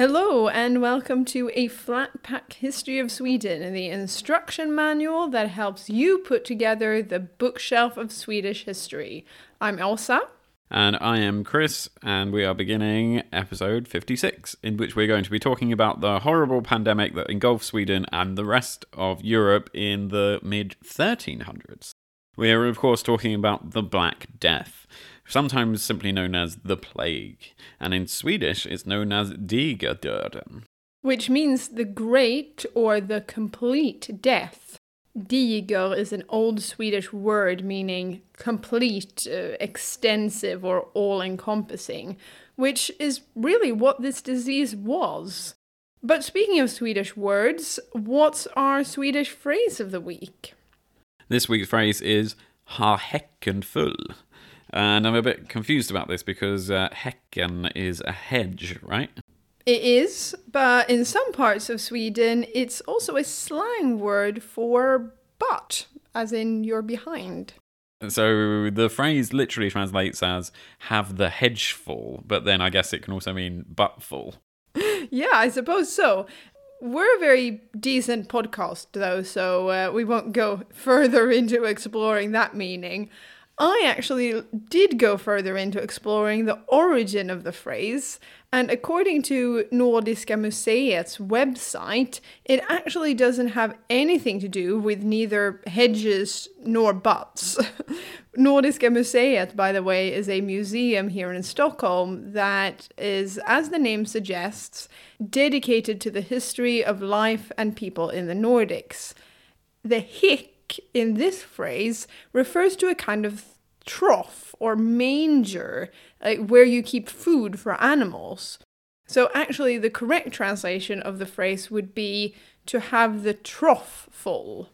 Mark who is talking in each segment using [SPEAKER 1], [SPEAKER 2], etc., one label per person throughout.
[SPEAKER 1] Hello, and welcome to a flat pack history of Sweden, the instruction manual that helps you put together the bookshelf of Swedish history. I'm Åsa.
[SPEAKER 2] And I am Chris, and we are beginning episode 56, in which we're going to be talking about the horrible pandemic that engulfed Sweden and the rest of Europe in the mid 1300s. We are, of course, talking about the Black Death, sometimes simply known as the Plague, and in Swedish it's known as Digerdöden.
[SPEAKER 1] Which means the great or the complete death. Diger is an old Swedish word meaning complete, uh, extensive, or all encompassing, which is really what this disease was. But speaking of Swedish words, what's our Swedish phrase of the week?
[SPEAKER 2] This week's phrase is ha häcken full. And I'm a bit confused about this because uh, häcken is a hedge, right?
[SPEAKER 1] It is, but in some parts of Sweden, it's also a slang word for butt, as in you're behind.
[SPEAKER 2] So the phrase literally translates as have the hedge full, but then I guess it can also mean butt full.
[SPEAKER 1] yeah, I suppose so. We're a very decent podcast, though, so uh, we won't go further into exploring that meaning. I actually did go further into exploring the origin of the phrase, and according to Nordiska Museet's website, it actually doesn't have anything to do with neither hedges nor butts. Nordiska Museet, by the way, is a museum here in Stockholm that is, as the name suggests, dedicated to the history of life and people in the Nordics. The häck in this phrase refers to a kind of trough or manger, like where you keep food for animals. So, actually, the correct translation of the phrase would be to have the trough full.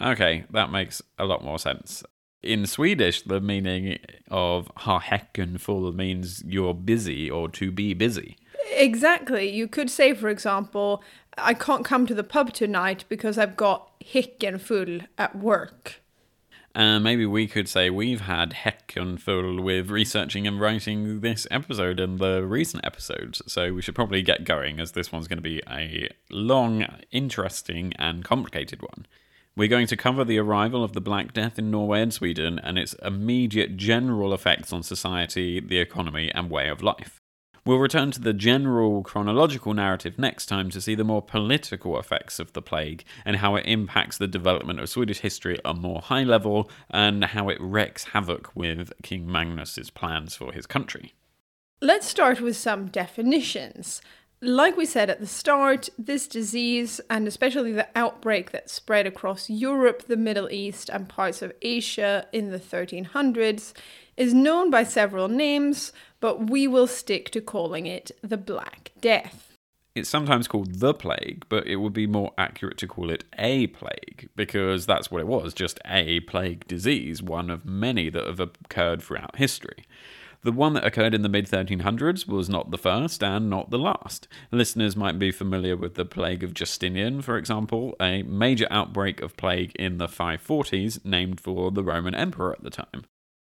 [SPEAKER 2] Okay, that makes a lot more sense. In Swedish, the meaning of ha häcken full means you're busy or to be busy.
[SPEAKER 1] Exactly. You could say, for example, I can't come to the pub tonight because I've got häcken full at work.
[SPEAKER 2] And maybe we could say we've had häcken full with researching and writing this episode and the recent episodes, so we should probably get going as this one's going to be a long, interesting, and complicated one. We're going to cover the arrival of the Black Death in Norway and Sweden and its immediate general effects on society, the economy, and way of life. We'll return to the general chronological narrative next time to see the more political effects of the plague and how it impacts the development of Swedish history at a more high level and how it wreaks havoc with King Magnus's plans for his country.
[SPEAKER 1] Let's start with some definitions. Like we said at the start, this disease, and especially the outbreak that spread across Europe, the Middle East, and parts of Asia in the 1300s, is known by several names, but we will stick to calling it the Black Death.
[SPEAKER 2] It's sometimes called the plague, but it would be more accurate to call it a plague, because that's what it was just a plague disease, one of many that have occurred throughout history. The one that occurred in the mid 1300s was not the first and not the last. Listeners might be familiar with the Plague of Justinian, for example, a major outbreak of plague in the 540s named for the Roman Emperor at the time.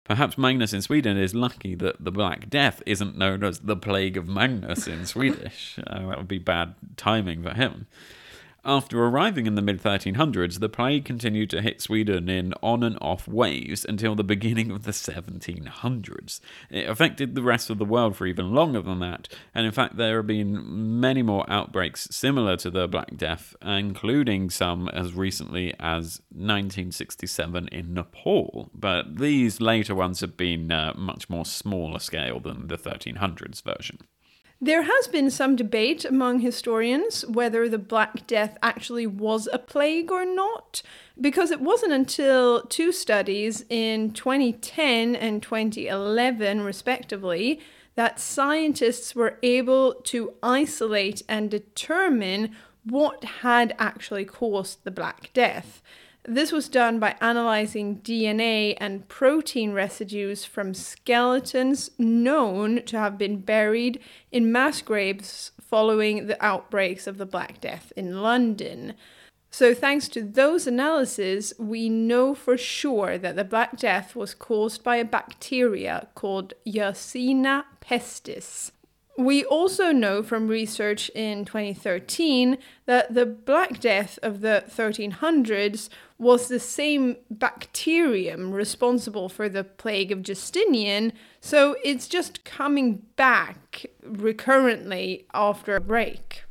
[SPEAKER 2] Perhaps Magnus in Sweden is lucky that the Black Death isn't known as the Plague of Magnus in Swedish. Uh, that would be bad timing for him. After arriving in the mid 1300s, the plague continued to hit Sweden in on and off waves until the beginning of the 1700s. It affected the rest of the world for even longer than that, and in fact, there have been many more outbreaks similar to the Black Death, including some as recently as 1967 in Nepal. But these later ones have been uh, much more smaller scale than the 1300s version.
[SPEAKER 1] There has been some debate among historians whether the Black Death actually was a plague or not, because it wasn't until two studies in 2010 and 2011, respectively, that scientists were able to isolate and determine what had actually caused the Black Death. This was done by analyzing DNA and protein residues from skeletons known to have been buried in mass graves following the outbreaks of the Black Death in London. So, thanks to those analyses, we know for sure that the Black Death was caused by a bacteria called Yersinia pestis. We also know from research in 2013 that the Black Death of the 1300s was the same bacterium responsible for the plague of Justinian, so it's just coming back recurrently after a break.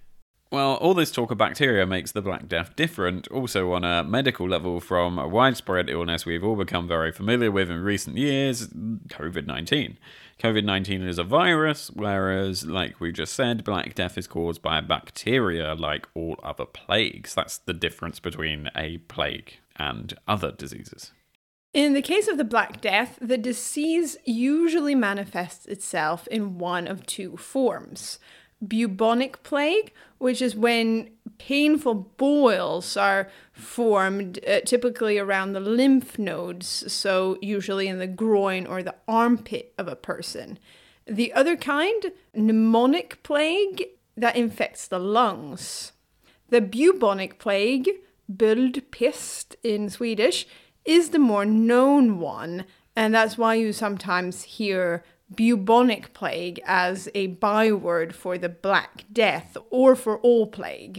[SPEAKER 2] Well, all this talk of bacteria makes the Black Death different, also on a medical level, from a widespread illness we've all become very familiar with in recent years COVID 19. COVID 19 is a virus, whereas, like we just said, Black Death is caused by a bacteria like all other plagues. That's the difference between a plague and other diseases.
[SPEAKER 1] In the case of the Black Death, the disease usually manifests itself in one of two forms bubonic plague, which is when painful boils are formed, uh, typically around the lymph nodes, so usually in the groin or the armpit of a person. The other kind, pneumonic plague, that infects the lungs. The bubonic plague, böldpest in Swedish, is the more known one, and that's why you sometimes hear bubonic plague as a byword for the Black Death or for all plague.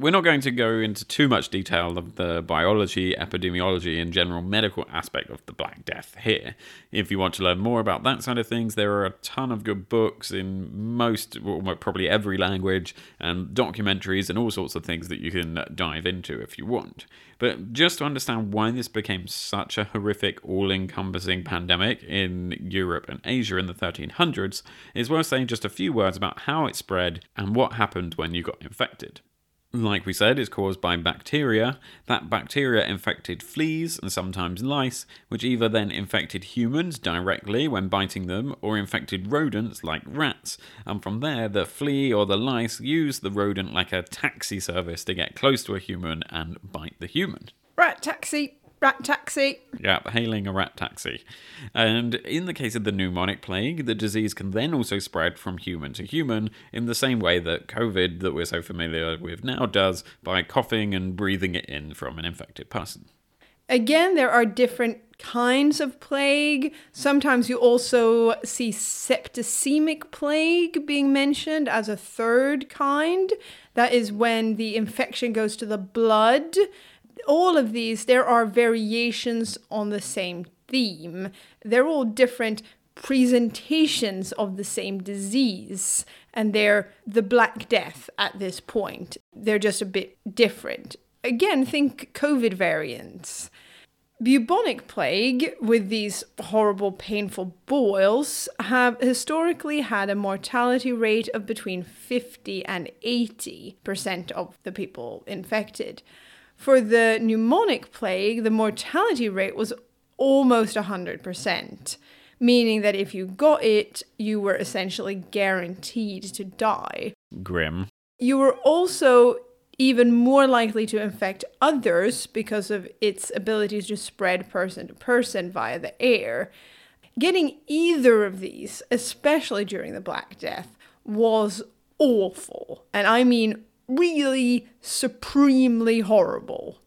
[SPEAKER 2] We're not going to go into too much detail of the biology, epidemiology, and general medical aspect of the Black Death here. If you want to learn more about that side of things, there are a ton of good books in most, well, probably every language, and documentaries and all sorts of things that you can dive into if you want. But just to understand why this became such a horrific, all encompassing pandemic in Europe and Asia in the 1300s, is worth saying just a few words about how it spread and what happened when you got infected like we said, is caused by bacteria. That bacteria infected fleas and sometimes lice, which either then infected humans directly when biting them or infected rodents like rats. And from there, the flea or the lice use the rodent like a taxi service to get close to a human and bite the human.
[SPEAKER 1] Rat taxi! Rat taxi.
[SPEAKER 2] Yeah, hailing a rat taxi. And in the case of the pneumonic plague, the disease can then also spread from human to human in the same way that COVID, that we're so familiar with now, does by coughing and breathing it in from an infected person.
[SPEAKER 1] Again, there are different kinds of plague. Sometimes you also see septicemic plague being mentioned as a third kind. That is when the infection goes to the blood all of these, there are variations on the same theme. They're all different presentations of the same disease, and they're the Black Death at this point. They're just a bit different. Again, think COVID variants. Bubonic plague, with these horrible, painful boils, have historically had a mortality rate of between 50 and 80% of the people infected. For the pneumonic plague, the mortality rate was almost 100%, meaning that if you got it, you were essentially guaranteed to die.
[SPEAKER 2] Grim.
[SPEAKER 1] You were also even more likely to infect others because of its ability to spread person to person via the air. Getting either of these, especially during the Black Death, was awful. And I mean really supremely horrible.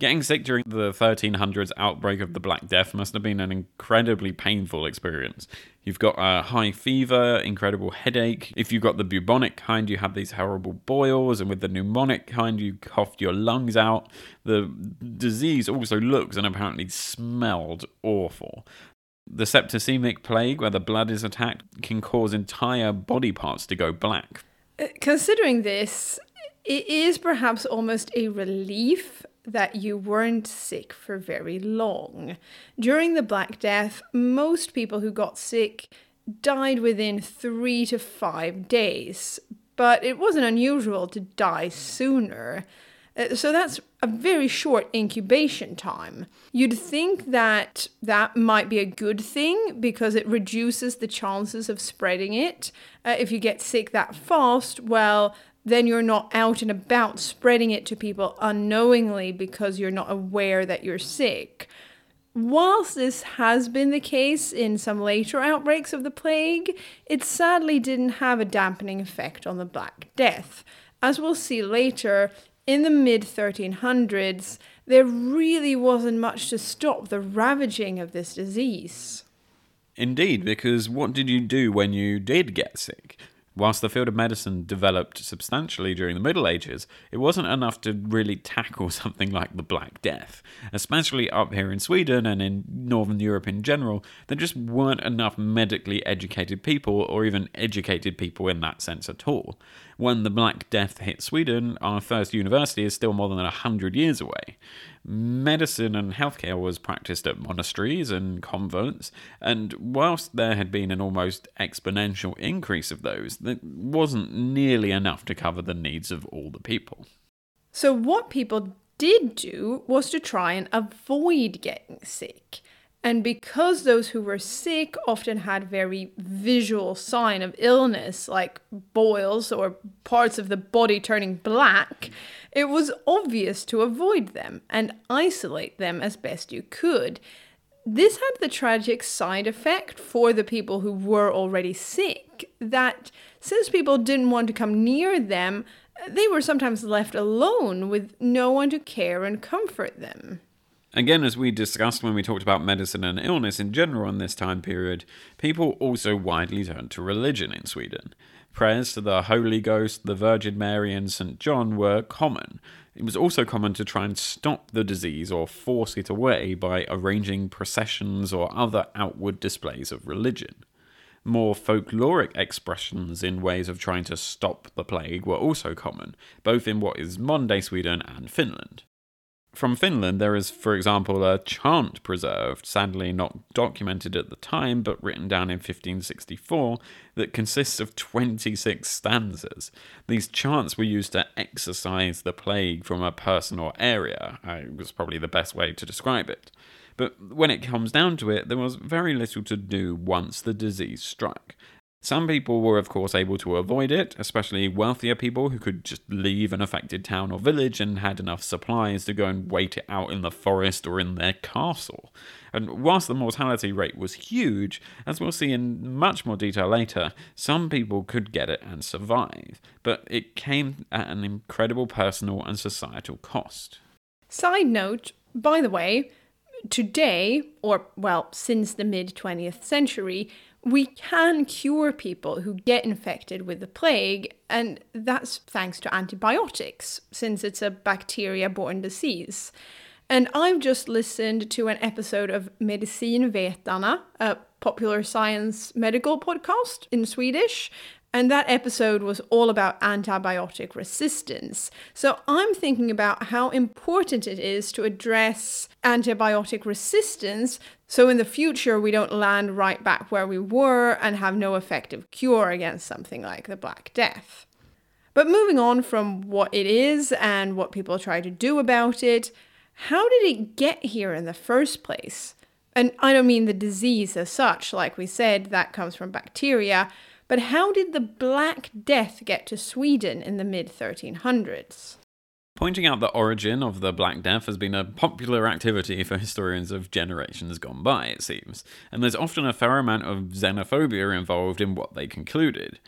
[SPEAKER 2] Getting sick during the 1300s outbreak of the Black Death must have been an incredibly painful experience. You've got a high fever, incredible headache. If you've got the bubonic kind, you have these horrible boils, and with the pneumonic kind, you coughed your lungs out. The disease also looks and apparently smelled awful. The septicemic plague, where the blood is attacked, can cause entire body parts to go black.
[SPEAKER 1] Uh, considering this, it is perhaps almost a relief that you weren't sick for very long. During the Black Death, most people who got sick died within three to five days, but it wasn't unusual to die sooner. Uh, so that's a very short incubation time. You'd think that that might be a good thing because it reduces the chances of spreading it. Uh, if you get sick that fast, well, then you're not out and about spreading it to people unknowingly because you're not aware that you're sick. Whilst this has been the case in some later outbreaks of the plague, it sadly didn't have a dampening effect on the Black Death. As we'll see later, in the mid 1300s, there really wasn't much to stop the ravaging of this disease.
[SPEAKER 2] Indeed, because what did you do when you did get sick? Whilst the field of medicine developed substantially during the Middle Ages, it wasn't enough to really tackle something like the Black Death. Especially up here in Sweden and in Northern Europe in general, there just weren't enough medically educated people, or even educated people in that sense at all. When the Black Death hit Sweden, our first university is still more than a hundred years away medicine and healthcare was practiced at monasteries and convents, and whilst there had been an almost exponential increase of those, that wasn't nearly enough to cover the needs of all the people.
[SPEAKER 1] So, what people did do was to try and avoid getting sick. And because those who were sick often had very visual sign of illness, like boils or parts of the body turning black, it was obvious to avoid them and isolate them as best you could. This had the tragic side effect for the people who were already sick that since people didn't want to come near them, they were sometimes left alone with no one to care and comfort them.
[SPEAKER 2] Again, as we discussed when we talked about medicine and illness in general in this time period, people also widely turned to religion in Sweden. Prayers to the Holy Ghost, the Virgin Mary, and St. John were common. It was also common to try and stop the disease or force it away by arranging processions or other outward displays of religion. More folkloric expressions in ways of trying to stop the plague were also common, both in what is modern day Sweden and Finland. From Finland, there is, for example, a chant preserved, sadly not documented at the time, but written down in 1564, that consists of 26 stanzas. These chants were used to exorcise the plague from a person or area, it was probably the best way to describe it. But when it comes down to it, there was very little to do once the disease struck. Some people were, of course, able to avoid it, especially wealthier people who could just leave an affected town or village and had enough supplies to go and wait it out in the forest or in their castle. And whilst the mortality rate was huge, as we'll see in much more detail later, some people could get it and survive, but it came at an incredible personal and societal cost.
[SPEAKER 1] Side note, by the way, today, or well, since the mid 20th century, we can cure people who get infected with the plague, and that's thanks to antibiotics, since it's a bacteria borne disease. And I've just listened to an episode of Medicinvetarna, a popular science medical podcast in Swedish, and that episode was all about antibiotic resistance. So I'm thinking about how important it is to address antibiotic resistance so in the future we don't land right back where we were and have no effective cure against something like the Black Death. But moving on from what it is and what people try to do about it, how did it get here in the first place? And I don't mean the disease as such, like we said, that comes from bacteria, but how did the Black Death get to Sweden in the mid 1300s?
[SPEAKER 2] Pointing out the origin of the Black Death has been a popular activity for historians of generations gone by, it seems, and there's often a fair amount of xenophobia involved in what they concluded.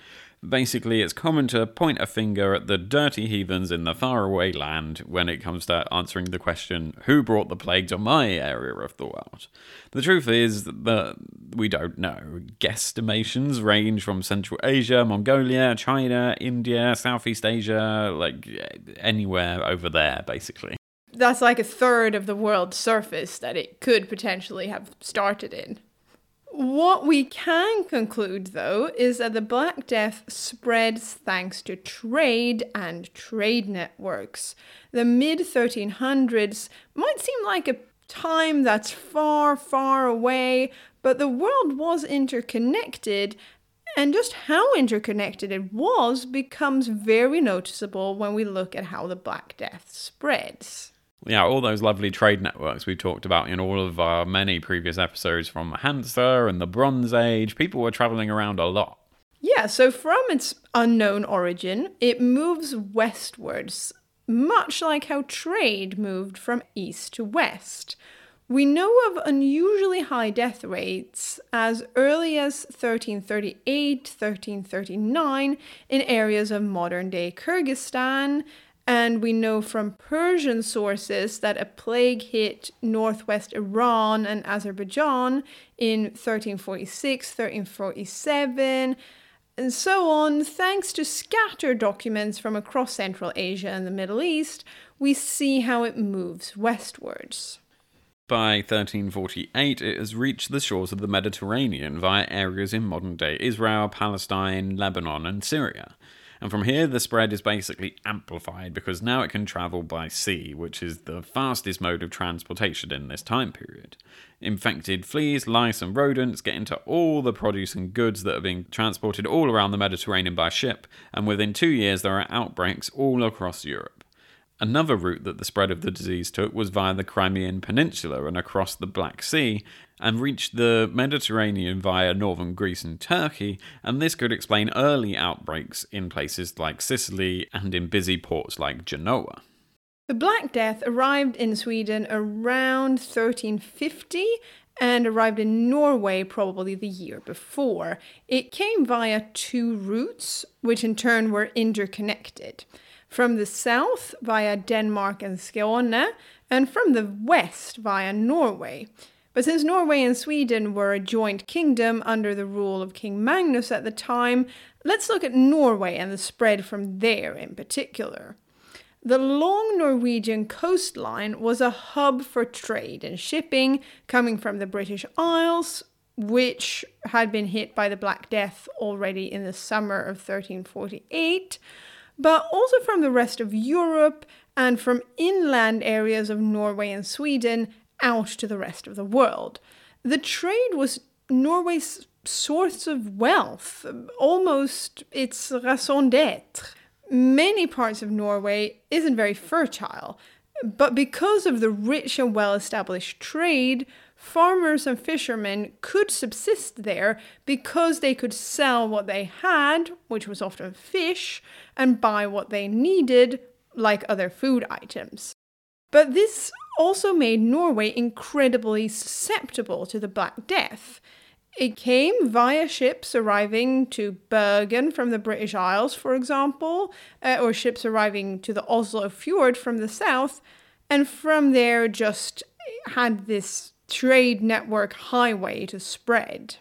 [SPEAKER 2] Basically, it's common to point a finger at the dirty heathens in the faraway land when it comes to answering the question, who brought the plague to my area of the world? The truth is that we don't know. Guesstimations range from Central Asia, Mongolia, China, India, Southeast Asia, like anywhere over there, basically.
[SPEAKER 1] That's like a third of the world's surface that it could potentially have started in. What we can conclude, though, is that the Black Death spreads thanks to trade and trade networks. The mid 1300s might seem like a time that's far, far away, but the world was interconnected, and just how interconnected it was becomes very noticeable when we look at how the Black Death spreads
[SPEAKER 2] yeah, all those lovely trade networks we've talked about in all of our many previous episodes from Hansa and the Bronze Age, people were traveling around a lot.
[SPEAKER 1] Yeah, so from its unknown origin, it moves westwards, much like how trade moved from east to west. We know of unusually high death rates as early as 1338 1339 in areas of modern day Kyrgyzstan and we know from Persian sources that a plague hit northwest Iran and Azerbaijan in 1346, 1347. And so on, thanks to scattered documents from across Central Asia and the Middle East, we see how it moves westwards.
[SPEAKER 2] By 1348, it has reached the shores of the Mediterranean via areas in modern day Israel, Palestine, Lebanon, and Syria. And from here, the spread is basically amplified because now it can travel by sea, which is the fastest mode of transportation in this time period. Infected fleas, lice, and rodents get into all the produce and goods that are being transported all around the Mediterranean by ship, and within two years, there are outbreaks all across Europe. Another route that the spread of the disease took was via the Crimean Peninsula and across the Black Sea, and reached the Mediterranean via northern Greece and Turkey, and this could explain early outbreaks in places like Sicily and in busy ports like Genoa.
[SPEAKER 1] The Black Death arrived in Sweden around 1350 and arrived in Norway probably the year before. It came via two routes, which in turn were interconnected. From the south via Denmark and Skåne, and from the west via Norway. But since Norway and Sweden were a joint kingdom under the rule of King Magnus at the time, let's look at Norway and the spread from there in particular. The long Norwegian coastline was a hub for trade and shipping coming from the British Isles, which had been hit by the Black Death already in the summer of 1348, but also from the rest of Europe and from inland areas of Norway and Sweden out to the rest of the world. The trade was Norway's source of wealth, almost its raison d'etre. Many parts of Norway isn't very fertile, but because of the rich and well established trade, farmers and fishermen could subsist there because they could sell what they had, which was often fish, and buy what they needed, like other food items. But this also made Norway incredibly susceptible to the Black Death. It came via ships arriving to Bergen from the British Isles, for example, uh, or ships arriving to the Oslo fjord from the south, and from there just had this trade network highway to spread.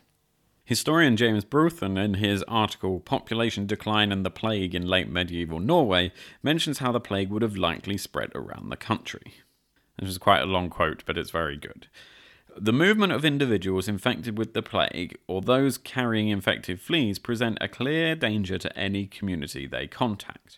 [SPEAKER 2] Historian James Brothen, in his article Population Decline and the Plague in Late Medieval Norway, mentions how the plague would have likely spread around the country. This is quite a long quote, but it's very good. The movement of individuals infected with the plague or those carrying infected fleas present a clear danger to any community they contact.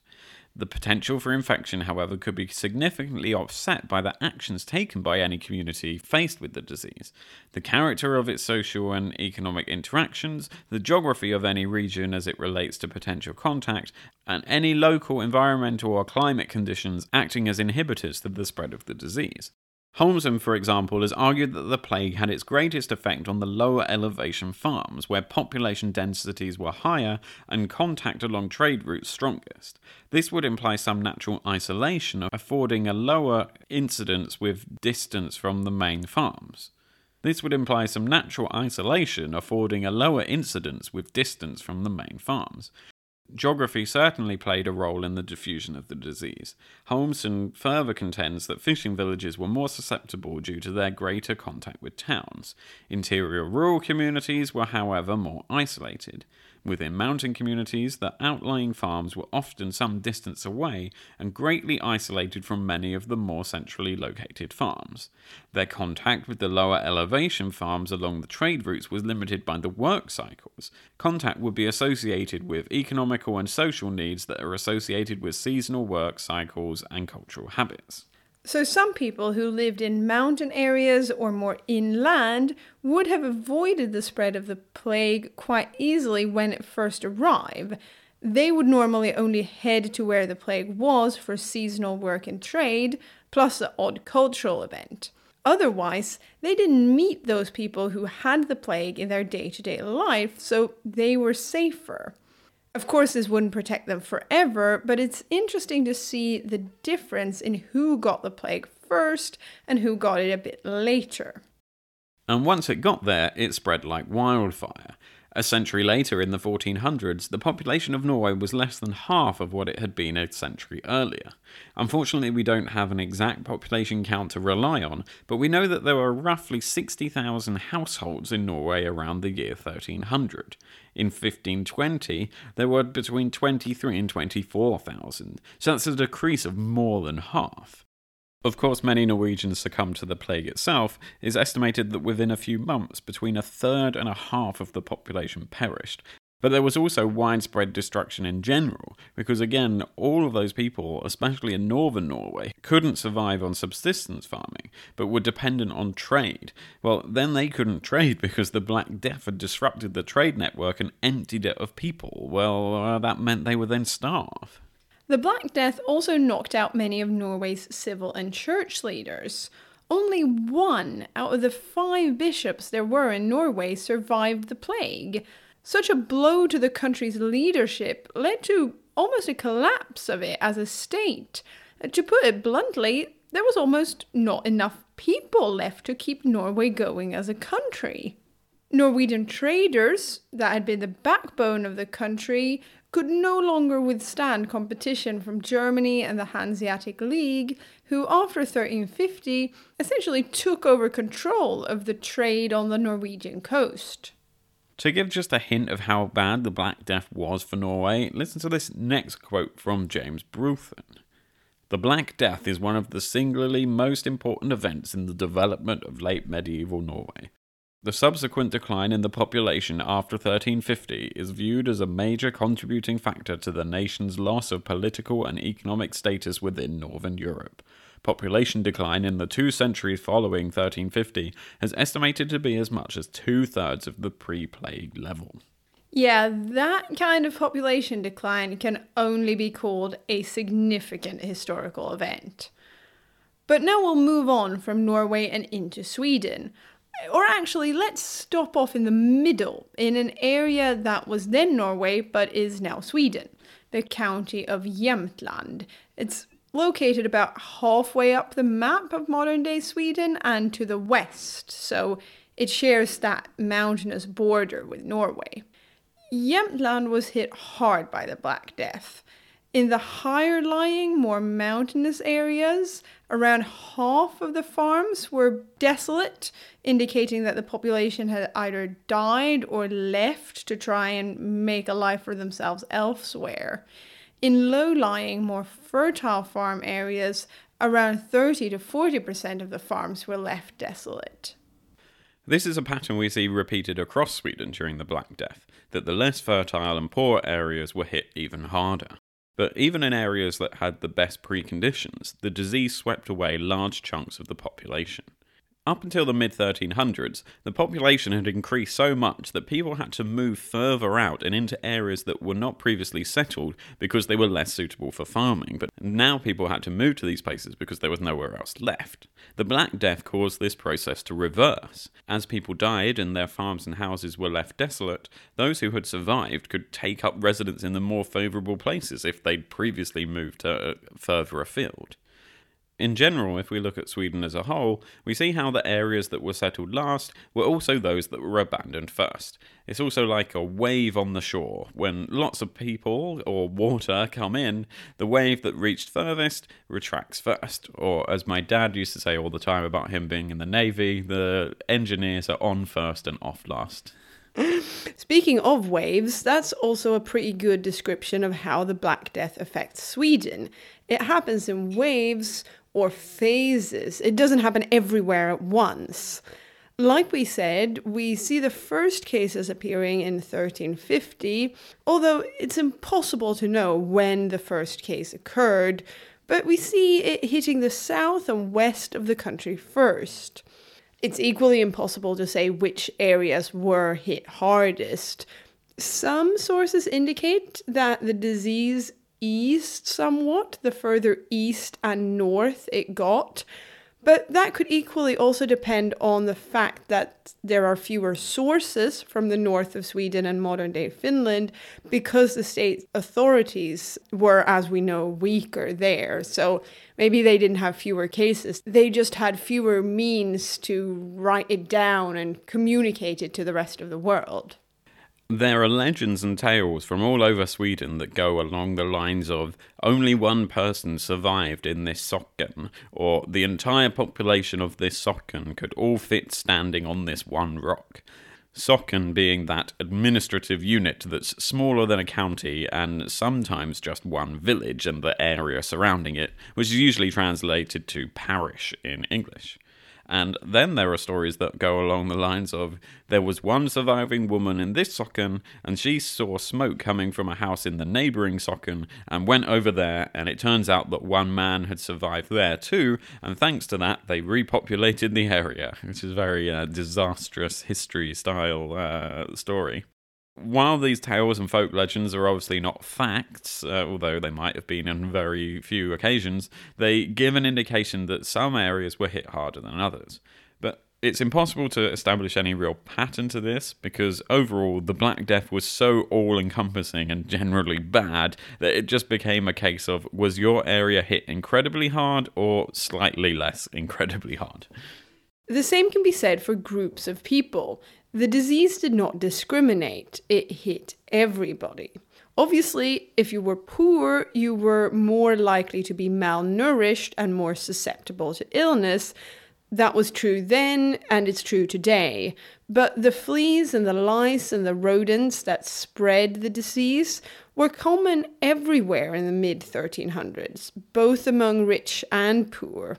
[SPEAKER 2] The potential for infection, however, could be significantly offset by the actions taken by any community faced with the disease, the character of its social and economic interactions, the geography of any region as it relates to potential contact, and any local environmental or climate conditions acting as inhibitors to the spread of the disease. Holmsen, for example, has argued that the plague had its greatest effect on the lower elevation farms, where population densities were higher and contact along trade routes strongest. This would imply some natural isolation, affording a lower incidence with distance from the main farms. This would imply some natural isolation, affording a lower incidence with distance from the main farms. Geography certainly played a role in the diffusion of the disease. Holmsen further contends that fishing villages were more susceptible due to their greater contact with towns. Interior rural communities were, however, more isolated. Within mountain communities, the outlying farms were often some distance away and greatly isolated from many of the more centrally located farms. Their contact with the lower elevation farms along the trade routes was limited by the work cycles. Contact would be associated with and social needs that are associated with seasonal work cycles and cultural habits.
[SPEAKER 1] So, some people who lived in mountain areas or more inland would have avoided the spread of the plague quite easily when it first arrived. They would normally only head to where the plague was for seasonal work and trade, plus the odd cultural event. Otherwise, they didn't meet those people who had the plague in their day to day life, so they were safer. Of course, this wouldn't protect them forever, but it's interesting to see the difference in who got the plague first and who got it a bit later.
[SPEAKER 2] And once it got there, it spread like wildfire. A century later, in the 1400s, the population of Norway was less than half of what it had been a century earlier. Unfortunately, we don't have an exact population count to rely on, but we know that there were roughly 60,000 households in Norway around the year 1300. In 1520, there were between 23 and 24,000, so that's a decrease of more than half. Of course, many Norwegians succumbed to the plague itself. It is estimated that within a few months, between a third and a half of the population perished. But there was also widespread destruction in general, because again, all of those people, especially in northern Norway, couldn't survive on subsistence farming, but were dependent on trade. Well, then they couldn't trade because the Black Death had disrupted the trade network and emptied it of people. Well, uh, that meant they would then starve.
[SPEAKER 1] The Black Death also knocked out many of Norway's civil and church leaders. Only one out of the five bishops there were in Norway survived the plague. Such a blow to the country's leadership led to almost a collapse of it as a state. Uh, to put it bluntly, there was almost not enough people left to keep Norway going as a country. Norwegian traders, that had been the backbone of the country, could no longer withstand competition from Germany and the Hanseatic League, who, after 1350, essentially took over control of the trade on the Norwegian coast.
[SPEAKER 2] To give just a hint of how bad the Black Death was for Norway, listen to this next quote from James Brothen. The Black Death is one of the singularly most important events in the development of late medieval Norway. The subsequent decline in the population after 1350 is viewed as a major contributing factor to the nation's loss of political and economic status within Northern Europe. Population decline in the two centuries following 1350 is estimated to be as much as two thirds of the pre plague level.
[SPEAKER 1] Yeah, that kind of population decline can only be called a significant historical event. But now we'll move on from Norway and into Sweden, or actually, let's stop off in the middle, in an area that was then Norway but is now Sweden, the county of Jämtland. It's located about halfway up the map of modern day Sweden and to the west, so it shares that mountainous border with Norway. Jämtland was hit hard by the Black Death. In the higher lying, more mountainous areas, around half of the farms were desolate, indicating that the population had either died or left to try and make a life for themselves elsewhere. In low lying, more fertile farm areas, around 30 to 40% of the farms were left desolate.
[SPEAKER 2] This is a pattern we see repeated across Sweden during the Black Death, that the less fertile and poor areas were hit even harder. But even in areas that had the best preconditions, the disease swept away large chunks of the population. Up until the mid 1300s, the population had increased so much that people had to move further out and into areas that were not previously settled because they were less suitable for farming. But now people had to move to these places because there was nowhere else left. The Black Death caused this process to reverse. As people died and their farms and houses were left desolate, those who had survived could take up residence in the more favourable places if they'd previously moved uh, further afield. In general, if we look at Sweden as a whole, we see how the areas that were settled last were also those that were abandoned first. It's also like a wave on the shore. When lots of people or water come in, the wave that reached furthest retracts first. Or, as my dad used to say all the time about him being in the Navy, the engineers are on first and off last.
[SPEAKER 1] Speaking of waves, that's also a pretty good description of how the Black Death affects Sweden. It happens in waves or phases. It doesn't happen everywhere at once. Like we said, we see the first cases appearing in 1350, although it's impossible to know when the first case occurred, but we see it hitting the south and west of the country first. It's equally impossible to say which areas were hit hardest. Some sources indicate that the disease east somewhat the further east and north it got. But that could equally also depend on the fact that there are fewer sources from the north of Sweden and modern day Finland because the state authorities were, as we know, weaker there. So maybe they didn't have fewer cases, they just had fewer means to write it down and communicate it to the rest of the world.
[SPEAKER 2] There are legends and tales from all over Sweden that go along the lines of only one person survived in this socken, or the entire population of this socken could all fit standing on this one rock. Socken being that administrative unit that's smaller than a county and sometimes just one village and the area surrounding it, which is usually translated to parish in English. And then there are stories that go along the lines of there was one surviving woman in this socken, and she saw smoke coming from a house in the neighboring socken and went over there. And it turns out that one man had survived there too, and thanks to that, they repopulated the area, which is a very uh, disastrous history style uh, story while these tales and folk legends are obviously not facts, uh, although they might have been on very few occasions, they give an indication that some areas were hit harder than others. But it's impossible to establish any real pattern to this because overall the Black Death was so all encompassing and generally bad that it just became a case of was your area hit incredibly hard or slightly less incredibly hard?
[SPEAKER 1] The same can be said for groups of people. The disease did not discriminate, it hit everybody. Obviously, if you were poor, you were more likely to be malnourished and more susceptible to illness. That was true then, and it's true today. But the fleas and the lice and the rodents that spread the disease were common everywhere in the mid 1300s, both among rich and poor.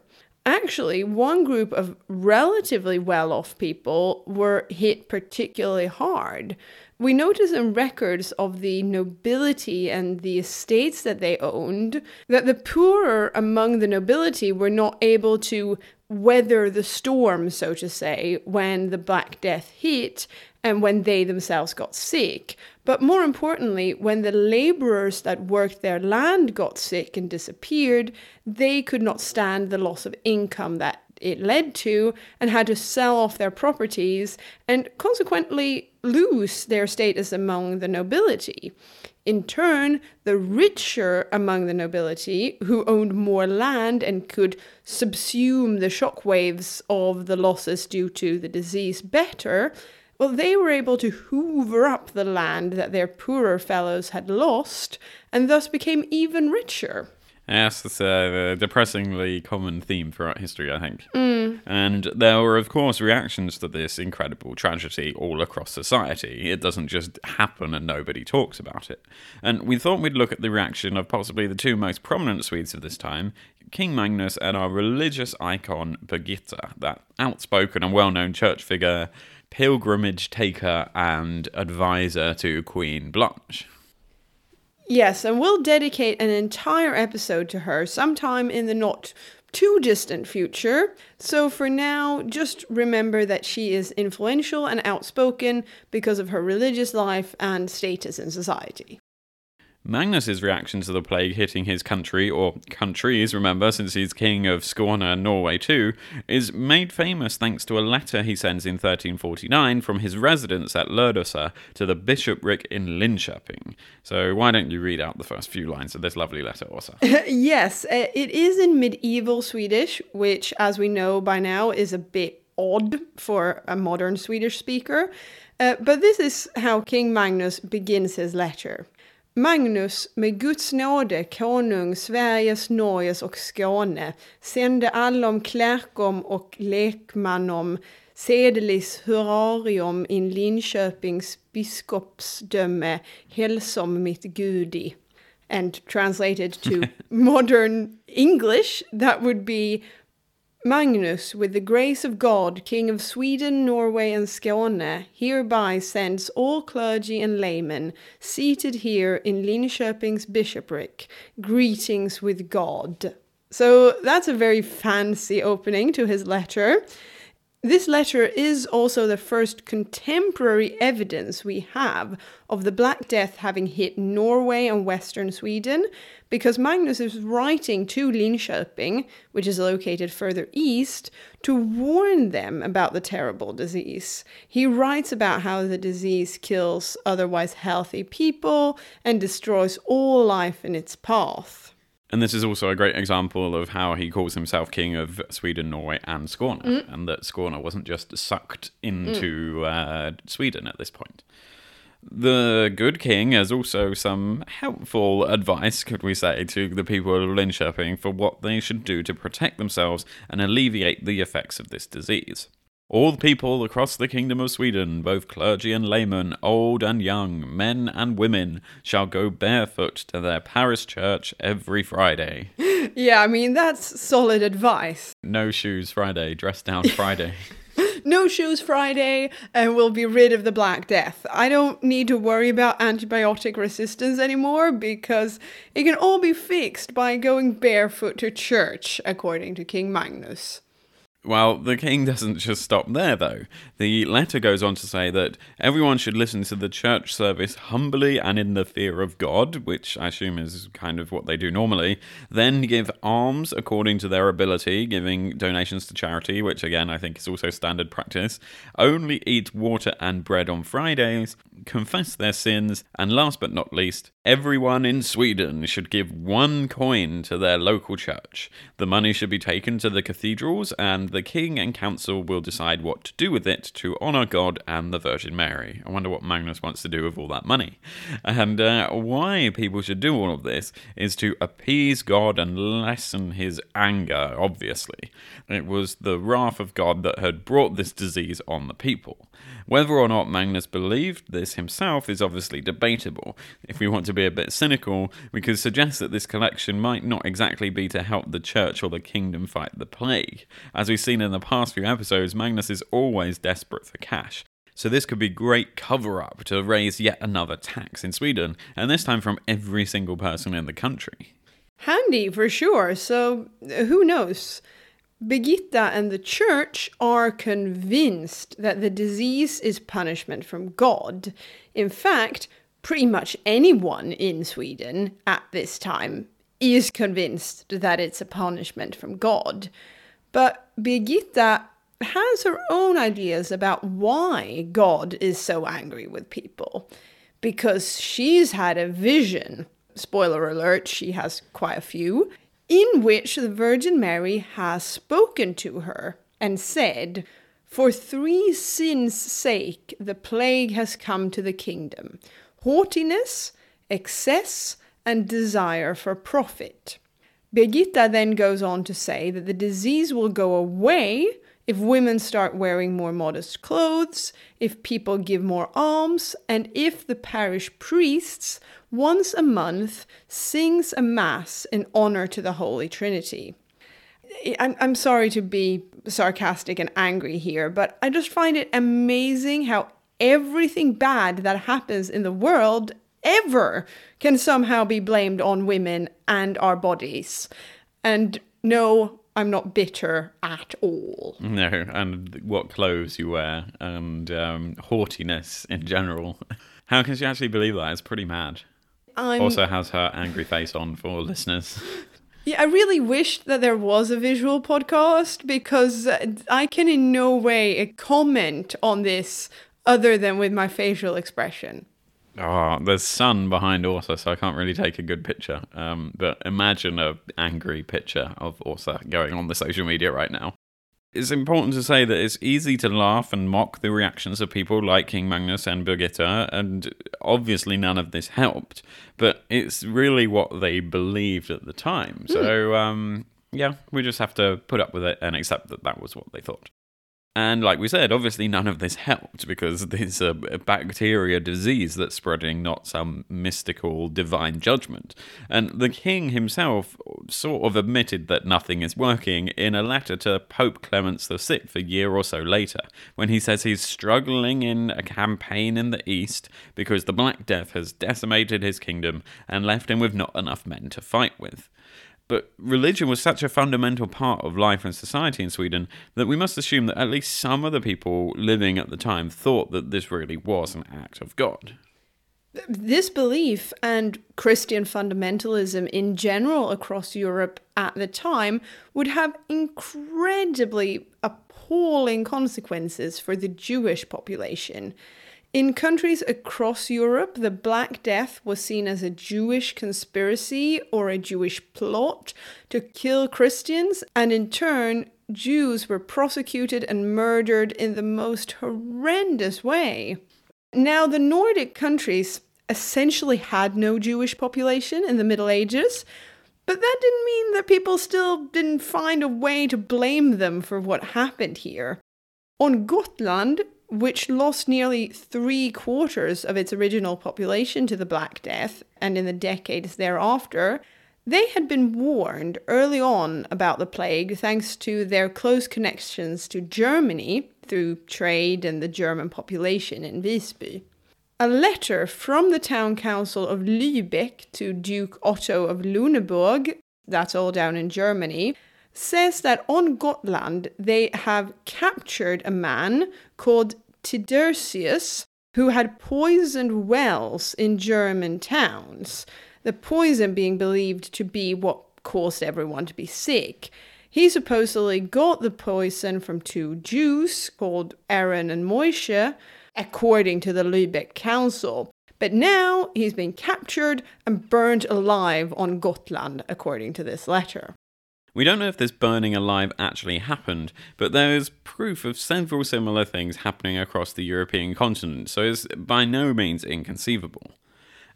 [SPEAKER 1] Actually, one group of relatively well off people were hit particularly hard. We notice in records of the nobility and the estates that they owned that the poorer among the nobility were not able to weather the storm, so to say, when the Black Death hit and when they themselves got sick. But more importantly, when the laborers that worked their land got sick and disappeared, they could not stand the loss of income that it led to and had to sell off their properties and consequently lose their status among the nobility. In turn, the richer among the nobility, who owned more land and could subsume the shockwaves of the losses due to the disease better, well, they were able to hoover up the land that their poorer fellows had lost and thus became even richer.
[SPEAKER 2] Yes, it's a depressingly common theme throughout history, I think.
[SPEAKER 1] Mm.
[SPEAKER 2] And there were, of course, reactions to this incredible tragedy all across society. It doesn't just happen and nobody talks about it. And we thought we'd look at the reaction of possibly the two most prominent Swedes of this time, King Magnus and our religious icon, Birgitta, that outspoken and well known church figure, pilgrimage taker, and advisor to Queen Blanche.
[SPEAKER 1] Yes, and we'll dedicate an entire episode to her sometime in the not too distant future. So for now, just remember that she is influential and outspoken because of her religious life and status in society.
[SPEAKER 2] Magnus's reaction to the plague hitting his country, or countries, remember, since he's king of Skåne and Norway too, is made famous thanks to a letter he sends in 1349 from his residence at Lödöse to the bishopric in Linköping. So why don't you read out the first few lines of this lovely letter, Åsa?
[SPEAKER 1] yes, uh, it is in medieval Swedish, which, as we know by now, is a bit odd for a modern Swedish speaker. Uh, but this is how King Magnus begins his letter. Magnus med Guds nåde konung Sveriges, Norges och Skåne sände allom klärkom och lekmannom sedelis hurarium in Linköpings biskopsdöme hälsom mitt Gudi. And translated to modern English, that would be Magnus, with the grace of God, King of Sweden, Norway, and Skåne, hereby sends all clergy and laymen seated here in Linköping's bishopric greetings with God. So that's a very fancy opening to his letter. This letter is also the first contemporary evidence we have of the Black Death having hit Norway and western Sweden, because Magnus is writing to Linköping, which is located further east, to warn them about the terrible disease. He writes about how the disease kills otherwise healthy people and destroys all life in its path.
[SPEAKER 2] And this is also a great example of how he calls himself king of Sweden, Norway, and Skåne, mm. and that Skåne wasn't just sucked into mm. uh, Sweden at this point. The good king has also some helpful advice, could we say, to the people of Linköping for what they should do to protect themselves and alleviate the effects of this disease. All the people across the kingdom of Sweden, both clergy and laymen, old and young, men and women, shall go barefoot to their parish church every Friday.
[SPEAKER 1] Yeah, I mean, that's solid advice.
[SPEAKER 2] No shoes Friday, dress down Friday.
[SPEAKER 1] No shoes Friday, and we'll be rid of the Black Death. I don't need to worry about antibiotic resistance anymore because it can all be fixed by going barefoot to church, according to King Magnus.
[SPEAKER 2] Well, the king doesn't just stop there, though. The letter goes on to say that everyone should listen to the church service humbly and in the fear of God, which I assume is kind of what they do normally, then give alms according to their ability, giving donations to charity, which again I think is also standard practice, only eat water and bread on Fridays, confess their sins, and last but not least, everyone in Sweden should give one coin to their local church. The money should be taken to the cathedrals, and the king and council will decide what to do with it to honour God and the Virgin Mary. I wonder what Magnus wants to do with all that money. And uh, why people should do all of this is to appease God and lessen his anger, obviously. It was the wrath of God that had brought this disease on the people. Whether or not Magnus believed this himself is obviously debatable. If we want to be a bit cynical, we could suggest that this collection might not exactly be to help the church or the kingdom fight the plague. As we've seen in the past few episodes, Magnus is always desperate for cash. So this could be great cover up to raise yet another tax in Sweden, and this time from every single person in the country.
[SPEAKER 1] Handy for sure, so uh, who knows? Birgitta and the church are convinced that the disease is punishment from God. In fact, pretty much anyone in Sweden at this time is convinced that it's a punishment from God. But Birgitta has her own ideas about why God is so angry with people. Because she's had a vision. Spoiler alert, she has quite a few in which the Virgin Mary has spoken to her and said, For three sins' sake the plague has come to the kingdom haughtiness, excess, and desire for profit. Birgitta then goes on to say that the disease will go away if women start wearing more modest clothes, if people give more alms, and if the parish priests once a month sings a mass in honor to the Holy Trinity. I'm, I'm sorry to be sarcastic and angry here, but I just find it amazing how everything bad that happens in the world ever can somehow be blamed on women and our bodies. And no, I'm not bitter at all.
[SPEAKER 2] No, and what clothes you wear and um, haughtiness in general. How can she actually believe that? It's pretty mad.
[SPEAKER 1] I'm,
[SPEAKER 2] Åsa has her angry face on for listeners.
[SPEAKER 1] yeah, I really wish that there was a visual podcast because uh, I can in no way comment on this other than with my facial expression.
[SPEAKER 2] Oh, there's sun behind Åsa, so I can't really take a good picture. Um, but imagine a angry picture of Åsa going on the social media right now. It's important to say that it's easy to laugh and mock the reactions of people like King Magnus and Birgitta, and obviously none of this helped. But it's really what they believed at the time. So, um, yeah, we just have to put up with it and accept that that was what they thought. And like we said, obviously none of this helped because there's a bacteria disease that's spreading, not some mystical divine judgment. And the king himself sort of admitted that nothing is working in a letter to Pope Clement VI a year or so later, when he says he's struggling in a campaign in the east because the Black Death has decimated his kingdom and left him with not enough men to fight with. But religion was such a fundamental part of life and society in Sweden that we must assume that at least some of the people living at the time thought that this really was an act of God.
[SPEAKER 1] This belief and Christian fundamentalism in general across Europe at the time would have incredibly appalling consequences for the Jewish population. In countries across Europe, the Black Death was seen as a Jewish conspiracy or a Jewish plot to kill Christians, and in turn, Jews were prosecuted and murdered in the most horrendous way. Now, the Nordic countries essentially had no Jewish population in the Middle Ages, but that didn't mean that people still didn't find a way to blame them for what happened here. On Gotland, which lost nearly three quarters of its original population to the Black Death, and in the decades thereafter, they had been warned early on about the plague thanks to their close connections to Germany through trade and the German population in Visby. A letter from the town council of Lübeck to Duke Otto of Lüneburg, that's all down in Germany, says that on Gotland they have captured a man called Tidersius who had poisoned wells in German towns, the poison being believed to be what caused everyone to be sick. He supposedly got the poison from two Jews called Aaron and Moishe, according to the Lübeck Council. But now he's been captured and burned alive on Gotland, according to this letter.
[SPEAKER 2] We don't know if this burning alive actually happened, but there is proof of several similar things happening across the European continent, so it's by no means inconceivable.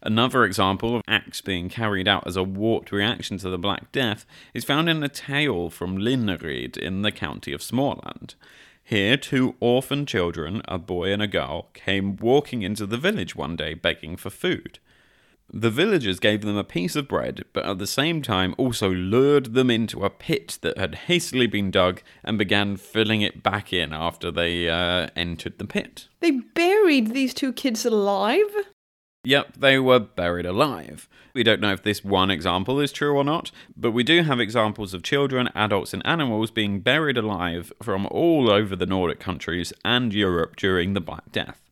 [SPEAKER 2] Another example of acts being carried out as a warped reaction to the Black Death is found in a tale from Linneryd in the county of Småland. Here, two orphan children, a boy and a girl, came walking into the village one day begging for food. The villagers gave them a piece of bread, but at the same time also lured them into a pit that had hastily been dug and began filling it back in after they uh, entered the pit.
[SPEAKER 1] They buried these two kids alive?
[SPEAKER 2] Yep, they were buried alive. We don't know if this one example is true or not, but we do have examples of children, adults, and animals being buried alive from all over the Nordic countries and Europe during the Black Death.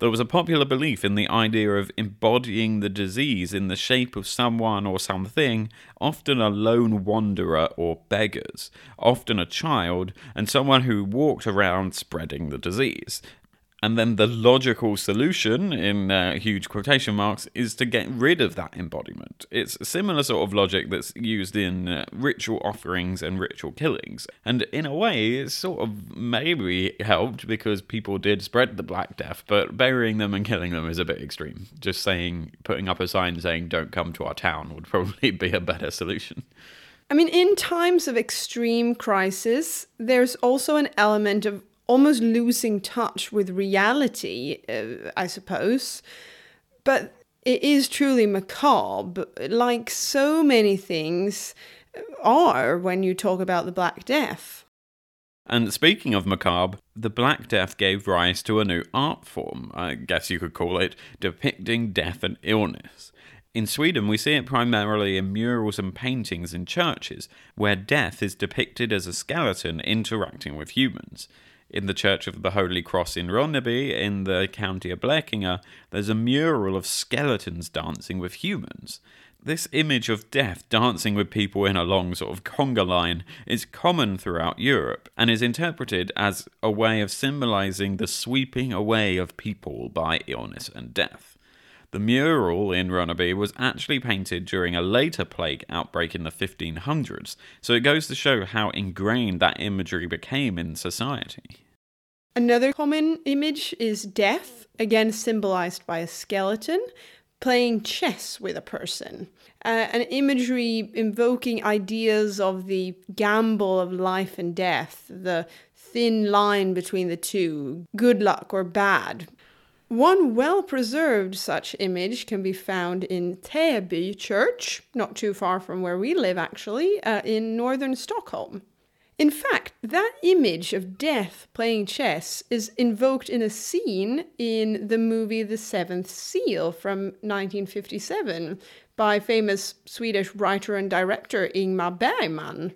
[SPEAKER 2] There was a popular belief in the idea of embodying the disease in the shape of someone or something, often a lone wanderer or beggars, often a child, and someone who walked around spreading the disease. And then the logical solution, in uh, huge quotation marks, is to get rid of that embodiment. It's a similar sort of logic that's used in uh, ritual offerings and ritual killings. And in a way, it's sort of maybe helped because people did spread the Black Death, but burying them and killing them is a bit extreme. Just saying, putting up a sign saying, don't come to our town would probably be a better solution.
[SPEAKER 1] I mean, in times of extreme crisis, there's also an element of almost losing touch with reality, uh, I suppose. But it is truly macabre, like so many things are when you talk about the Black Death.
[SPEAKER 2] And speaking of macabre, the Black Death gave rise to a new art form, I guess you could call it, depicting death and illness. In Sweden, we see it primarily in murals and paintings in churches, where death is depicted as a skeleton interacting with humans in the Church of the Holy Cross in Ronneby, in the county of Blekinge, there's a mural of skeletons dancing with humans. This image of death dancing with people in a long sort of conga line is common throughout Europe and is interpreted as a way of symbolizing the sweeping away of people by illness and death. The mural in Ronneby was actually painted during a later plague outbreak in the 1500s, so it goes to show how ingrained that imagery became in society.
[SPEAKER 1] Another common image is death, again symbolized by a skeleton, playing chess with a person. Uh, an imagery invoking ideas of the gamble of life and death, the thin line between the two, good luck or bad, one well preserved such image can be found in Täby Church, not too far from where we live actually, uh, in northern Stockholm. In fact, that image of death playing chess is invoked in a scene in the movie The Seventh Seal from 1957 by famous Swedish writer and director Ingmar Bergman.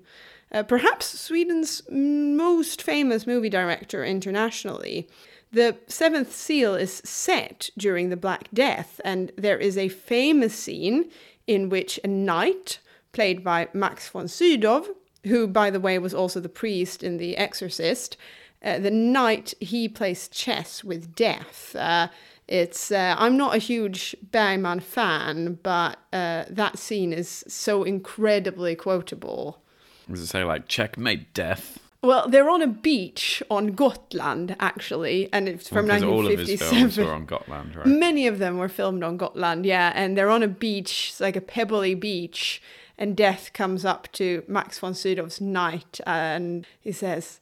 [SPEAKER 1] Uh, perhaps Sweden's most famous movie director internationally. The seventh seal is set during the Black Death, and there is a famous scene in which a knight, played by Max von Sydow, who, by the way, was also the priest in The Exorcist, uh, the knight he plays chess with death. Uh, it's uh, I'm not a huge Bergman fan, but uh, that scene is so incredibly quotable.
[SPEAKER 2] Does it say like checkmate death?
[SPEAKER 1] Well, they're on a beach on Gotland, actually, and it's from
[SPEAKER 2] all of his
[SPEAKER 1] 1957.
[SPEAKER 2] films were on Gotland, right?
[SPEAKER 1] Many of them were filmed on Gotland, yeah, and they're on a beach, it's like a pebbly beach, and Death comes up to Max von Sydow's knight and he says,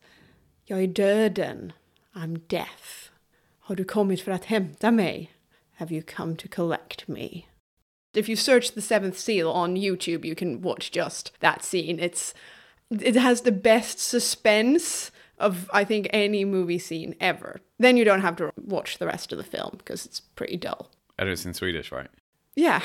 [SPEAKER 1] Jag är döden, I'm death. Har du kommit för att hämta mig? Have you come to collect me? If you search The Seventh Seal on YouTube, you can watch just that scene. It's it has the best suspense of I think any movie scene ever. Then you don't have to watch the rest of the film because it's pretty dull.
[SPEAKER 2] And it's in Swedish, right?
[SPEAKER 1] Yeah.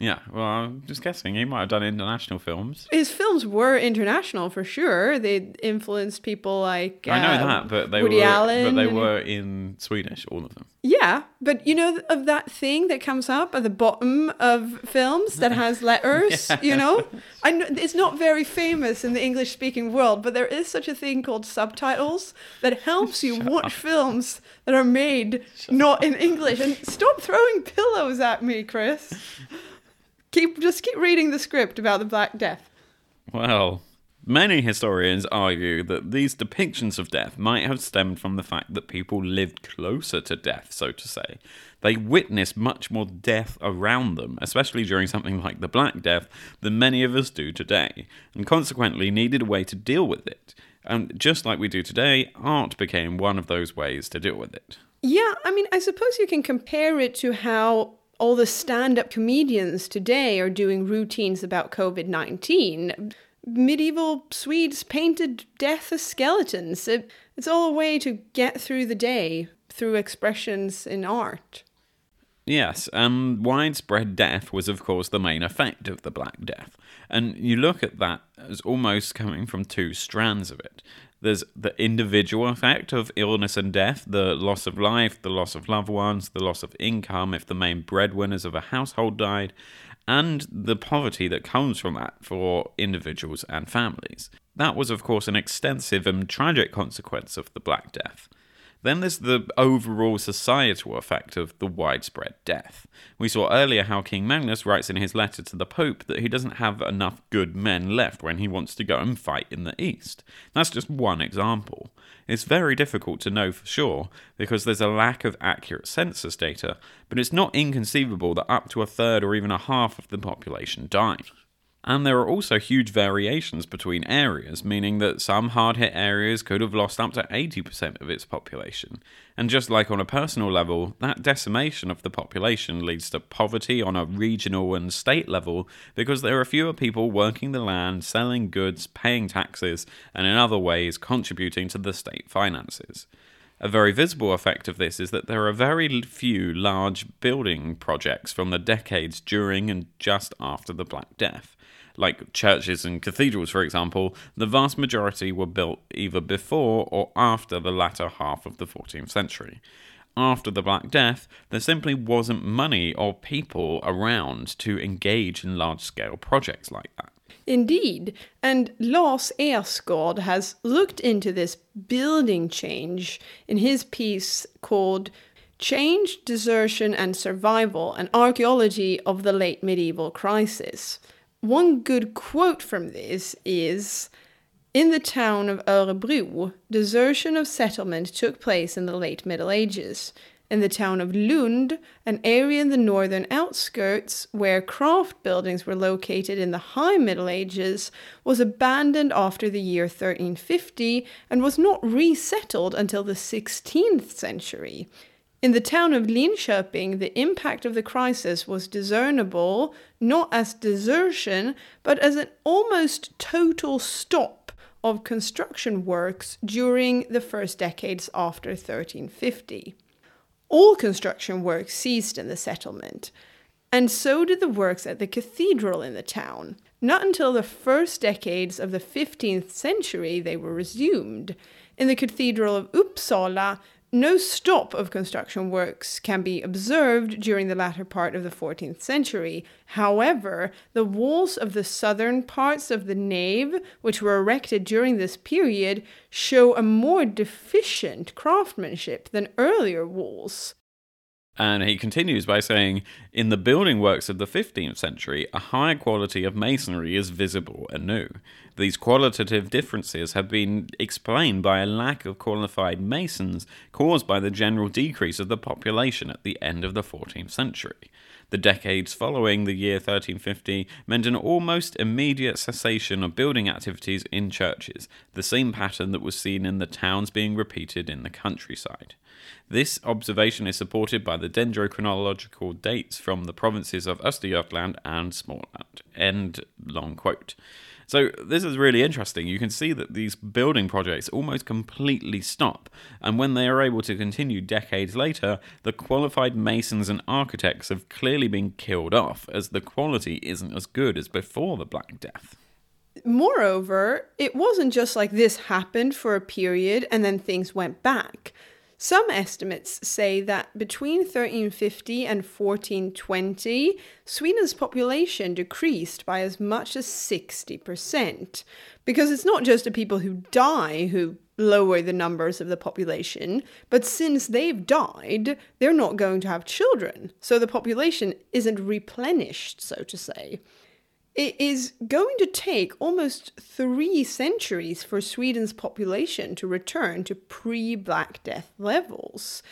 [SPEAKER 2] Yeah, well, I'm just guessing. He might have done international films.
[SPEAKER 1] His films were international for sure. They influenced people like
[SPEAKER 2] I know
[SPEAKER 1] uh,
[SPEAKER 2] that, but they
[SPEAKER 1] Woody
[SPEAKER 2] were,
[SPEAKER 1] Allen.
[SPEAKER 2] but they
[SPEAKER 1] and-
[SPEAKER 2] were in Swedish, all of them.
[SPEAKER 1] Yeah, but you know of that thing that comes up at the bottom of films that has letters. You know, I know it's not very famous in the English-speaking world, but there is such a thing called subtitles that helps you watch films that are made not in English. And stop throwing pillows at me, Chris. Keep just keep reading the script about the Black Death.
[SPEAKER 2] Well, many historians argue that these depictions of death might have stemmed from the fact that people lived closer to death, so to say. They witnessed much more death around them, especially during something like the Black Death, than many of us do today, and consequently needed a way to deal with it. And just like we do today, art became one of those ways to deal with it.
[SPEAKER 1] Yeah, I mean, I suppose you can compare it to how all the stand up comedians today are doing routines about COVID 19. Medieval Swedes painted death as skeletons. It, it's all a way to get through the day through expressions in art.
[SPEAKER 2] Yes, and widespread death was, of course, the main effect of the Black Death. And you look at that as almost coming from two strands of it. There's the individual effect of illness and death, the loss of life, the loss of loved ones, the loss of income if the main breadwinners of a household died, and the poverty that comes from that for individuals and families. That was, of course, an extensive and tragic consequence of the Black Death. Then there's the overall societal effect of the widespread death. We saw earlier how King Magnus writes in his letter to the Pope that he doesn't have enough good men left when he wants to go and fight in the East. That's just one example. It's very difficult to know for sure because there's a lack of accurate census data, but it's not inconceivable that up to a third or even a half of the population died. And there are also huge variations between areas, meaning that some hard hit areas could have lost up to 80% of its population. And just like on a personal level, that decimation of the population leads to poverty on a regional and state level because there are fewer people working the land, selling goods, paying taxes, and in other ways contributing to the state finances. A very visible effect of this is that there are very few large building projects from the decades during and just after the Black Death. Like churches and cathedrals, for example, the vast majority were built either before or after the latter half of the 14th century. After the Black Death, there simply wasn't money or people around to engage in large scale projects like that.
[SPEAKER 1] Indeed, and Lars Ersgård has looked into this building change in his piece called Change, Desertion and Survival An Archaeology of the Late Medieval Crisis. One good quote from this is In the town of Örebro, desertion of settlement took place in the late Middle Ages. In the town of Lund, an area in the northern outskirts where craft buildings were located in the High Middle Ages, was abandoned after the year 1350 and was not resettled until the 16th century. In the town of Linköping, the impact of the crisis was discernible not as desertion, but as an almost total stop of construction works during the first decades after 1350. All construction work ceased in the settlement, and so did the works at the cathedral in the town. Not until the first decades of the 15th century they were resumed. In the cathedral of Uppsala, no stop of construction works can be observed during the latter part of the 14th century. However, the walls of the southern parts of the nave, which were erected during this period, show a more deficient craftsmanship than earlier walls.
[SPEAKER 2] And he continues by saying, In the building works of the 15th century, a higher quality of masonry is visible anew. These qualitative differences have been explained by a lack of qualified masons caused by the general decrease of the population at the end of the 14th century. The decades following the year 1350 meant an almost immediate cessation of building activities in churches, the same pattern that was seen in the towns being repeated in the countryside. This observation is supported by the dendrochronological dates from the provinces of Östergötland and Småland. End long quote. So this is really interesting. You can see that these building projects almost completely stop, and when they are able to continue decades later, the qualified masons and architects have clearly been killed off, as the quality isn't as good as before the Black Death.
[SPEAKER 1] Moreover, it wasn't just like this happened for a period and then things went back. Some estimates say that between 1350 and 1420, Sweden's population decreased by as much as 60%. Because it's not just the people who die who lower the numbers of the population, but since they've died, they're not going to have children. So the population isn't replenished, so to say. It is going to take almost three centuries for Sweden's population to return to pre Black Death levels.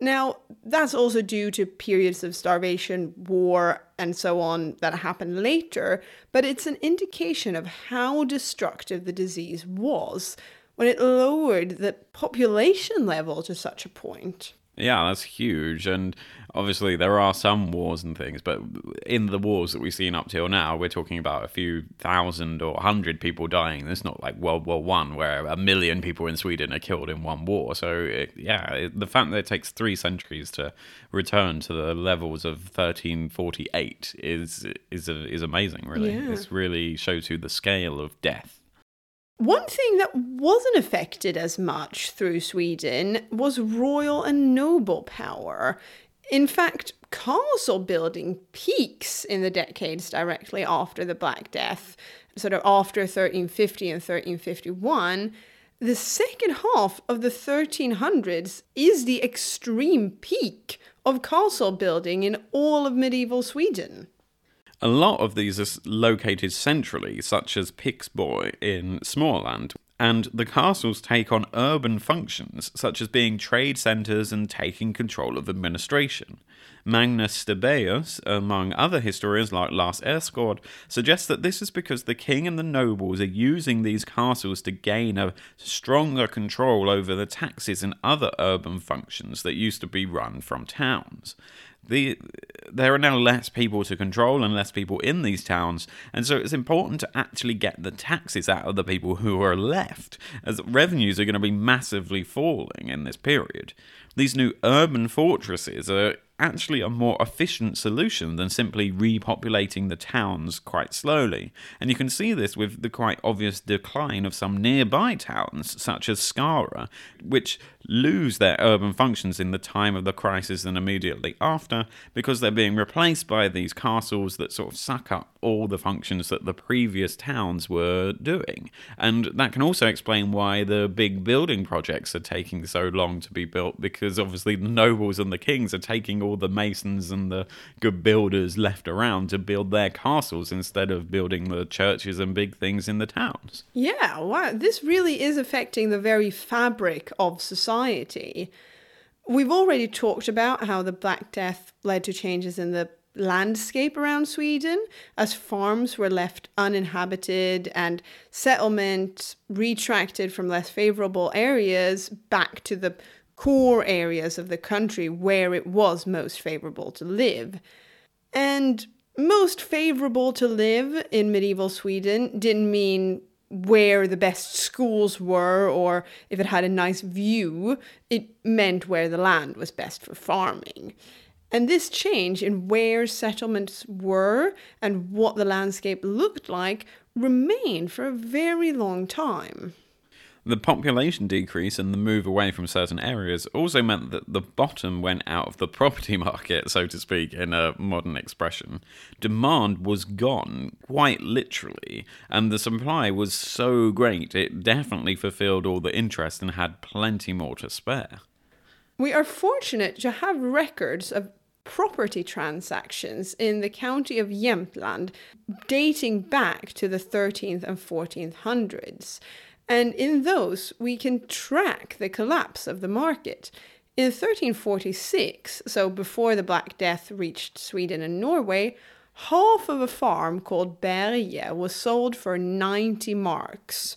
[SPEAKER 1] Now, that's also due to periods of starvation, war, and so on that happened later, but it's an indication of how destructive the disease was when it lowered the population level to such a point.
[SPEAKER 2] Yeah, that's huge. And obviously, there are some wars and things, but in the wars that we've seen up till now, we're talking about a few thousand or hundred people dying. It's not like World War One, where a million people in Sweden are killed in one war. So, it, yeah, it, the fact that it takes three centuries to return to the levels of 1348 is is is amazing. Really,
[SPEAKER 1] Yeah.
[SPEAKER 2] it really shows you the scale of death.
[SPEAKER 1] One thing that wasn't affected as much through Sweden was royal and noble power. In fact, castle building peaks in the decades directly after the Black Death, sort of after 1350 and 1351. The second half of the 1300s is the extreme peak of castle building in all of medieval Sweden.
[SPEAKER 2] A lot of these are located centrally, such as Pixbo in Småland, and the castles take on urban functions, such as being trade centres and taking control of administration. Magnus Stibéus, among other historians like Lars Ersgård, suggests that this is because the king and the nobles are using these castles to gain a stronger control over the taxes and other urban functions that used to be run from towns the there are now less people to control and less people in these towns, and so it's important to actually get the taxes out of the people who are left, as revenues are going to be massively falling in this period. These new urban fortresses are actually a more efficient solution than simply repopulating the towns quite slowly. And you can see this with the quite obvious decline of some nearby towns, such as Skara, which lose their urban functions in the time of the crisis and immediately after because they're being replaced by these castles that sort of suck up all the functions that the previous towns were doing. And that can also explain why the big building projects are taking so long to be built because obviously the nobles and the kings are taking all the masons and the good builders left around to build their castles instead of building the churches and big things in the towns.
[SPEAKER 1] Yeah, wow, this really is affecting the very fabric of society. We've already talked about how the Black Death led to changes in the landscape around Sweden as farms were left uninhabited and settlement retracted from less favorable areas back to the core areas of the country where it was most favorable to live. And most favorable to live in medieval Sweden didn't mean where the best schools were or if it had a nice view. It meant where the land was best for farming. And this change in where settlements were and what the landscape looked like remained for a very long time.
[SPEAKER 2] The population decrease and the move away from certain areas also meant that the bottom went out of the property market, so to speak, in a modern expression. Demand was gone, quite literally, and the supply was so great it definitely fulfilled all the interest and had plenty more to spare.
[SPEAKER 1] We are fortunate to have records of property transactions in the county of Jämtland dating back to the 13th and 14th hundreds. And in those, we can track the collapse of the market. In 1346, so before the Black Death reached Sweden and Norway, half of a farm called Berge was sold for 90 marks.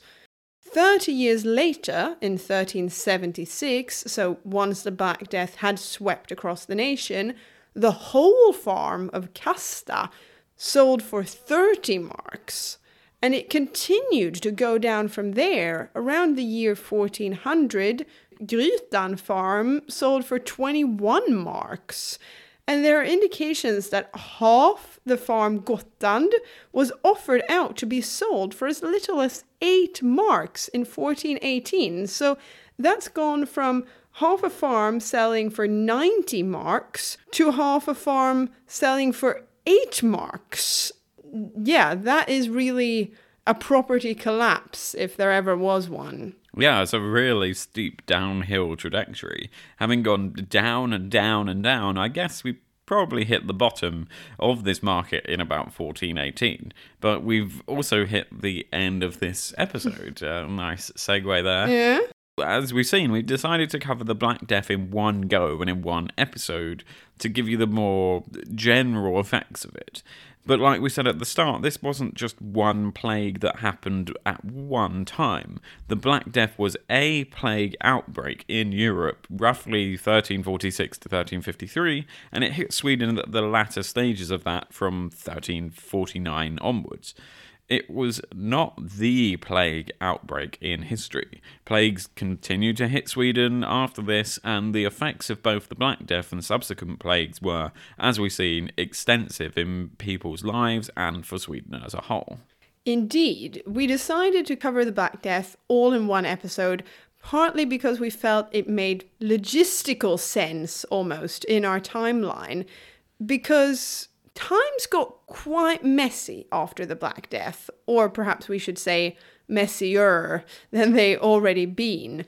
[SPEAKER 1] 30 years later, in 1376, so once the Black Death had swept across the nation, the whole farm of Kasta sold for 30 marks. And it continued to go down from there. Around the year 1400, Grytan farm sold for 21 marks. And there are indications that half the farm Gotland was offered out to be sold for as little as 8 marks in 1418. So that's gone from half a farm selling for 90 marks to half a farm selling for 8 marks. Yeah, that is really a property collapse if there ever was one.
[SPEAKER 2] Yeah, it's a really steep downhill trajectory. Having gone down and down and down, I guess we probably hit the bottom of this market in about 1418. But we've also hit the end of this episode. uh, nice segue there.
[SPEAKER 1] Yeah.
[SPEAKER 2] As we've seen, we've decided to cover the Black Death in one go and in one episode to give you the more general effects of it. But like we said at the start, this wasn't just one plague that happened at one time. The Black Death was a plague outbreak in Europe, roughly 1346 to 1353, and it hit Sweden at the latter stages of that from 1349 onwards. It was not the plague outbreak in history. Plagues continued to hit Sweden after this, and the effects of both the Black Death and subsequent plagues were, as we've seen, extensive in people's lives and for Sweden as a whole.
[SPEAKER 1] Indeed, we decided to cover the Black Death all in one episode, partly because we felt it made logistical sense almost in our timeline, because times got quite messy after the Black Death, or perhaps we should say messier than they already been.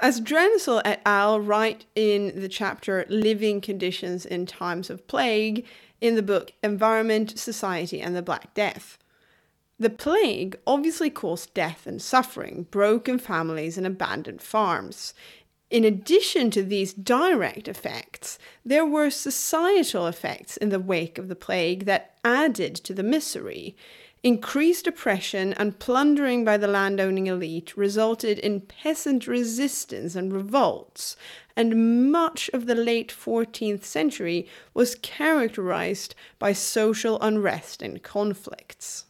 [SPEAKER 1] As Drenzel et al. write in the chapter Living Conditions in Times of Plague in the book Environment, Society, and the Black Death. The plague obviously caused death and suffering, broken families, and abandoned farms. In addition to these direct effects, there were societal effects in the wake of the plague that added to the misery. Increased oppression and plundering by the landowning elite resulted in peasant resistance and revolts, and much of the late 14th century was characterized by social unrest and conflicts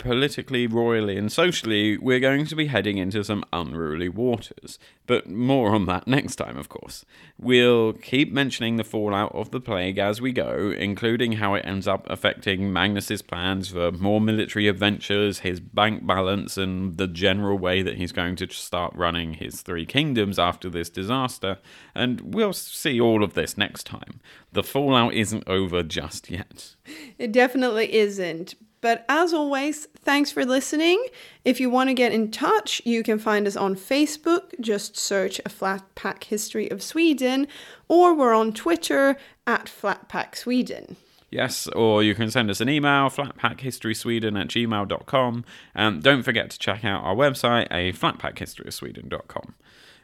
[SPEAKER 2] politically, royally, and socially, we're going to be heading into some unruly waters. But more on that next time, of course. We'll keep mentioning the fallout of the plague as we go, including how it ends up affecting Magnus's plans for more military adventures, his bank balance, and the general way that he's going to start running his three kingdoms after this disaster. And we'll see all of this next time. The fallout isn't over just yet.
[SPEAKER 1] It definitely isn't. But as always, thanks for listening. If you want to get in touch, you can find us on Facebook. Just search a Flatpack History of Sweden, or we're on Twitter at Flatpack Sweden.
[SPEAKER 2] Yes, or you can send us an email, flatpackhistorysweden at gmail.com. And don't forget to check out our website, a flatpackhistorysweden.com.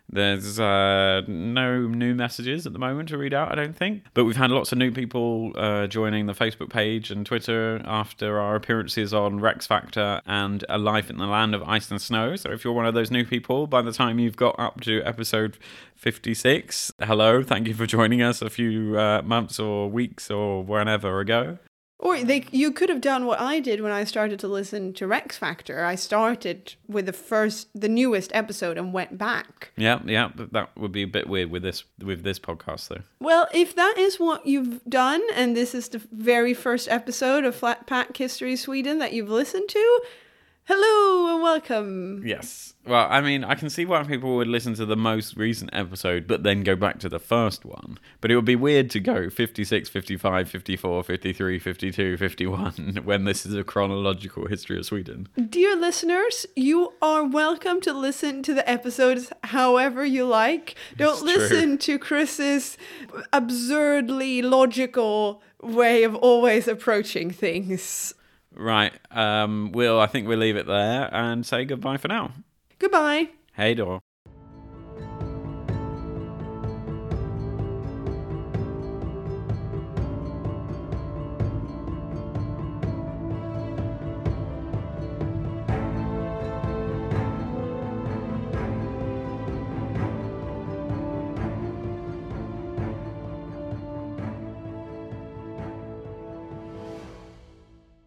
[SPEAKER 2] There's uh, no new messages at the moment to read out, I don't think. But we've had lots of new people uh, joining the Facebook page and Twitter after our appearances on Rex Factor and A Life in the Land of Ice and Snow. So if you're one of those new people, by the time you've got up to episode 56, hello, thank you for joining us a few uh, months or weeks or whenever ago.
[SPEAKER 1] Or they, you could have done what I did when I started to listen to Rex Factor. I started with the first, the newest episode, and went back.
[SPEAKER 2] Yeah, yeah, that would be a bit weird with this with this podcast, though.
[SPEAKER 1] Well, if that is what you've done, and this is the very first episode of Flat Pack History Sweden that you've listened to, Hello and welcome.
[SPEAKER 2] Yes. Well, I mean, I can see why people would listen to the most recent episode, but then go back to the first one. But it would be weird to go 56, 55, 54, 53, 52, 51 when this is a chronological history of Sweden.
[SPEAKER 1] Dear listeners, you are welcome to listen to the episodes however you like. Don't listen to Chris's absurdly logical way of always approaching things.
[SPEAKER 2] Right. Um, Will, I think we'll leave it there and say goodbye for now.
[SPEAKER 1] Goodbye.
[SPEAKER 2] Hey, door.